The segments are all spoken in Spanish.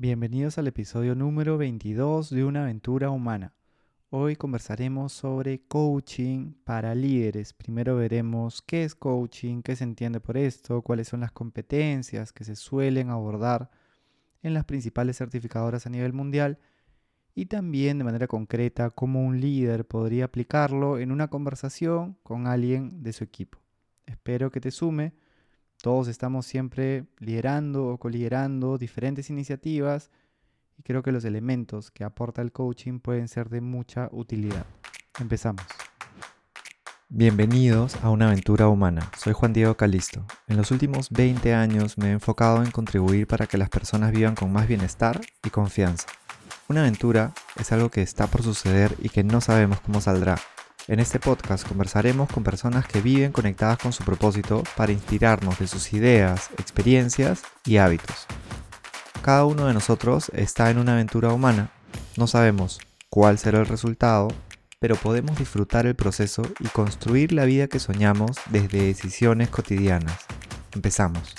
Bienvenidos al episodio número 22 de Una aventura humana. Hoy conversaremos sobre coaching para líderes. Primero veremos qué es coaching, qué se entiende por esto, cuáles son las competencias que se suelen abordar en las principales certificadoras a nivel mundial y también de manera concreta cómo un líder podría aplicarlo en una conversación con alguien de su equipo. Espero que te sume. Todos estamos siempre liderando o coliderando diferentes iniciativas y creo que los elementos que aporta el coaching pueden ser de mucha utilidad. Empezamos. Bienvenidos a una aventura humana. Soy Juan Diego Calisto. En los últimos 20 años me he enfocado en contribuir para que las personas vivan con más bienestar y confianza. Una aventura es algo que está por suceder y que no sabemos cómo saldrá. En este podcast conversaremos con personas que viven conectadas con su propósito para inspirarnos de sus ideas, experiencias y hábitos. Cada uno de nosotros está en una aventura humana. No sabemos cuál será el resultado, pero podemos disfrutar el proceso y construir la vida que soñamos desde decisiones cotidianas. Empezamos.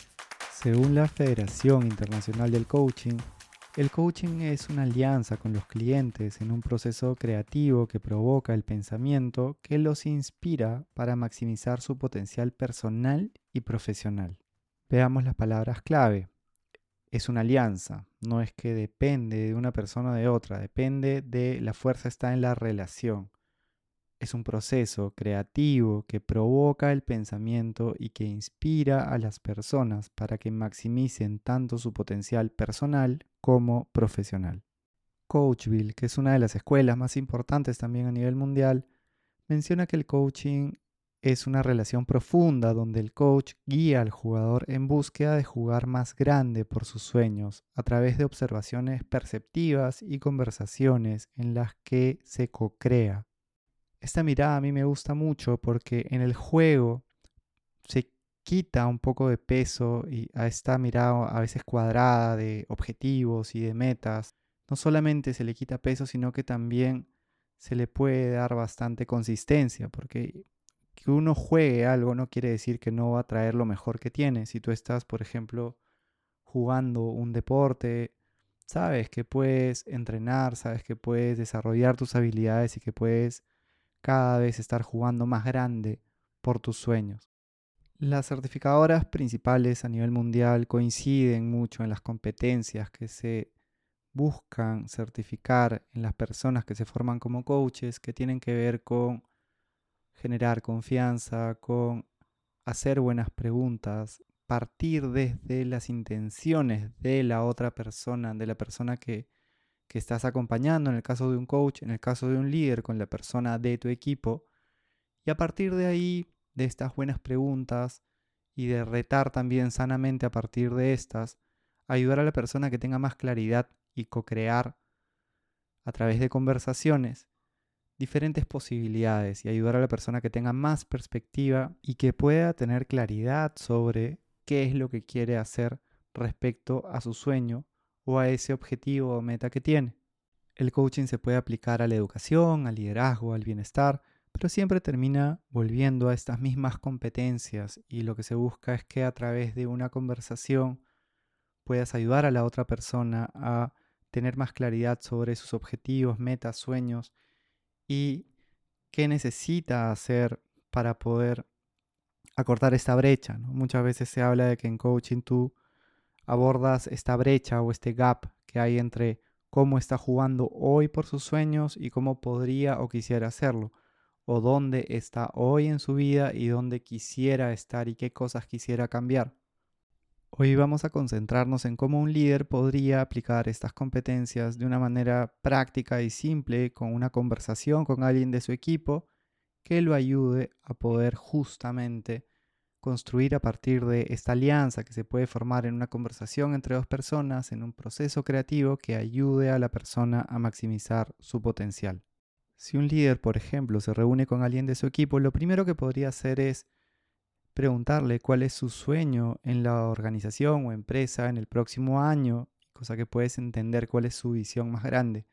Según la Federación Internacional del Coaching, el coaching es una alianza con los clientes en un proceso creativo que provoca el pensamiento que los inspira para maximizar su potencial personal y profesional. Veamos las palabras clave. Es una alianza, no es que depende de una persona o de otra, depende de la fuerza está en la relación es un proceso creativo que provoca el pensamiento y que inspira a las personas para que maximicen tanto su potencial personal como profesional. Coachville, que es una de las escuelas más importantes también a nivel mundial, menciona que el coaching es una relación profunda donde el coach guía al jugador en búsqueda de jugar más grande por sus sueños a través de observaciones perceptivas y conversaciones en las que se co-crea esta mirada a mí me gusta mucho porque en el juego se quita un poco de peso y a esta mirada a veces cuadrada de objetivos y de metas, no solamente se le quita peso, sino que también se le puede dar bastante consistencia, porque que uno juegue algo no quiere decir que no va a traer lo mejor que tiene. Si tú estás, por ejemplo, jugando un deporte, sabes que puedes entrenar, sabes que puedes desarrollar tus habilidades y que puedes cada vez estar jugando más grande por tus sueños. Las certificadoras principales a nivel mundial coinciden mucho en las competencias que se buscan certificar en las personas que se forman como coaches, que tienen que ver con generar confianza, con hacer buenas preguntas, partir desde las intenciones de la otra persona, de la persona que que estás acompañando, en el caso de un coach, en el caso de un líder, con la persona de tu equipo. Y a partir de ahí, de estas buenas preguntas y de retar también sanamente a partir de estas, ayudar a la persona que tenga más claridad y co-crear a través de conversaciones diferentes posibilidades y ayudar a la persona que tenga más perspectiva y que pueda tener claridad sobre qué es lo que quiere hacer respecto a su sueño o a ese objetivo o meta que tiene. El coaching se puede aplicar a la educación, al liderazgo, al bienestar, pero siempre termina volviendo a estas mismas competencias y lo que se busca es que a través de una conversación puedas ayudar a la otra persona a tener más claridad sobre sus objetivos, metas, sueños y qué necesita hacer para poder acortar esta brecha. Muchas veces se habla de que en coaching tú abordas esta brecha o este gap que hay entre cómo está jugando hoy por sus sueños y cómo podría o quisiera hacerlo, o dónde está hoy en su vida y dónde quisiera estar y qué cosas quisiera cambiar. Hoy vamos a concentrarnos en cómo un líder podría aplicar estas competencias de una manera práctica y simple con una conversación con alguien de su equipo que lo ayude a poder justamente construir a partir de esta alianza que se puede formar en una conversación entre dos personas, en un proceso creativo que ayude a la persona a maximizar su potencial. Si un líder, por ejemplo, se reúne con alguien de su equipo, lo primero que podría hacer es preguntarle cuál es su sueño en la organización o empresa en el próximo año, cosa que puedes entender cuál es su visión más grande.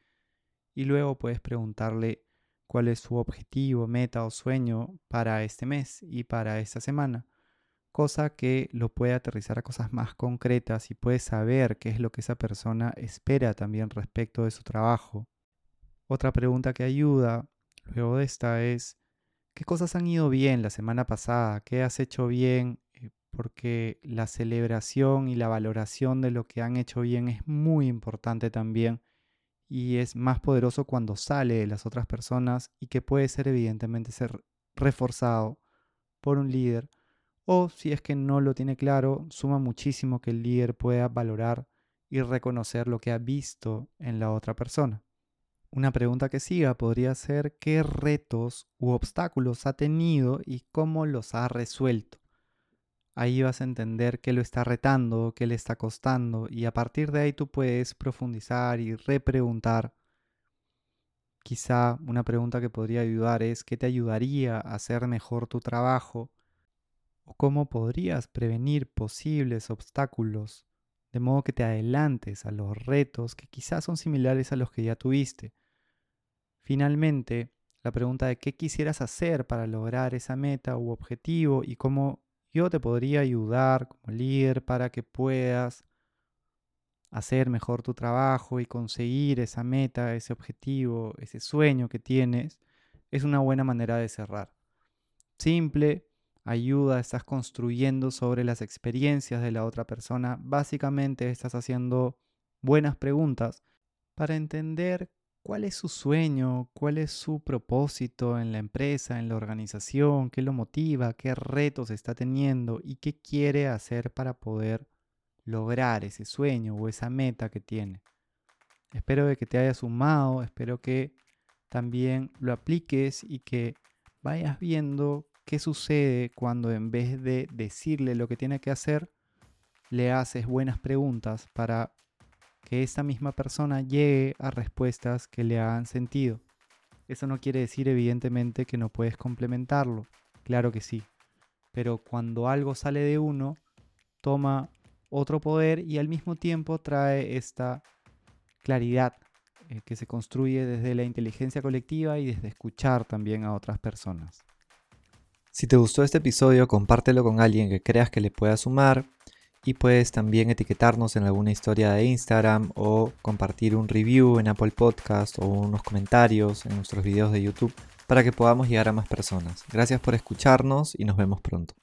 Y luego puedes preguntarle cuál es su objetivo, meta o sueño para este mes y para esta semana cosa que lo puede aterrizar a cosas más concretas y puede saber qué es lo que esa persona espera también respecto de su trabajo. Otra pregunta que ayuda luego de esta es, ¿qué cosas han ido bien la semana pasada? ¿Qué has hecho bien? Eh, porque la celebración y la valoración de lo que han hecho bien es muy importante también y es más poderoso cuando sale de las otras personas y que puede ser evidentemente ser reforzado por un líder o si es que no lo tiene claro, suma muchísimo que el líder pueda valorar y reconocer lo que ha visto en la otra persona. Una pregunta que siga podría ser qué retos u obstáculos ha tenido y cómo los ha resuelto. Ahí vas a entender qué lo está retando, qué le está costando y a partir de ahí tú puedes profundizar y repreguntar. Quizá una pregunta que podría ayudar es qué te ayudaría a hacer mejor tu trabajo cómo podrías prevenir posibles obstáculos de modo que te adelantes a los retos que quizás son similares a los que ya tuviste. Finalmente, la pregunta de qué quisieras hacer para lograr esa meta u objetivo y cómo yo te podría ayudar como líder para que puedas hacer mejor tu trabajo y conseguir esa meta, ese objetivo, ese sueño que tienes, es una buena manera de cerrar. Simple, ayuda, estás construyendo sobre las experiencias de la otra persona. Básicamente estás haciendo buenas preguntas para entender cuál es su sueño, cuál es su propósito en la empresa, en la organización, qué lo motiva, qué retos está teniendo y qué quiere hacer para poder lograr ese sueño o esa meta que tiene. Espero de que te haya sumado, espero que también lo apliques y que vayas viendo qué sucede cuando en vez de decirle lo que tiene que hacer, le haces buenas preguntas para que esa misma persona llegue a respuestas que le hagan sentido. Eso no quiere decir evidentemente que no puedes complementarlo, claro que sí, pero cuando algo sale de uno, toma otro poder y al mismo tiempo trae esta claridad eh, que se construye desde la inteligencia colectiva y desde escuchar también a otras personas. Si te gustó este episodio, compártelo con alguien que creas que le pueda sumar y puedes también etiquetarnos en alguna historia de Instagram o compartir un review en Apple Podcast o unos comentarios en nuestros videos de YouTube para que podamos llegar a más personas. Gracias por escucharnos y nos vemos pronto.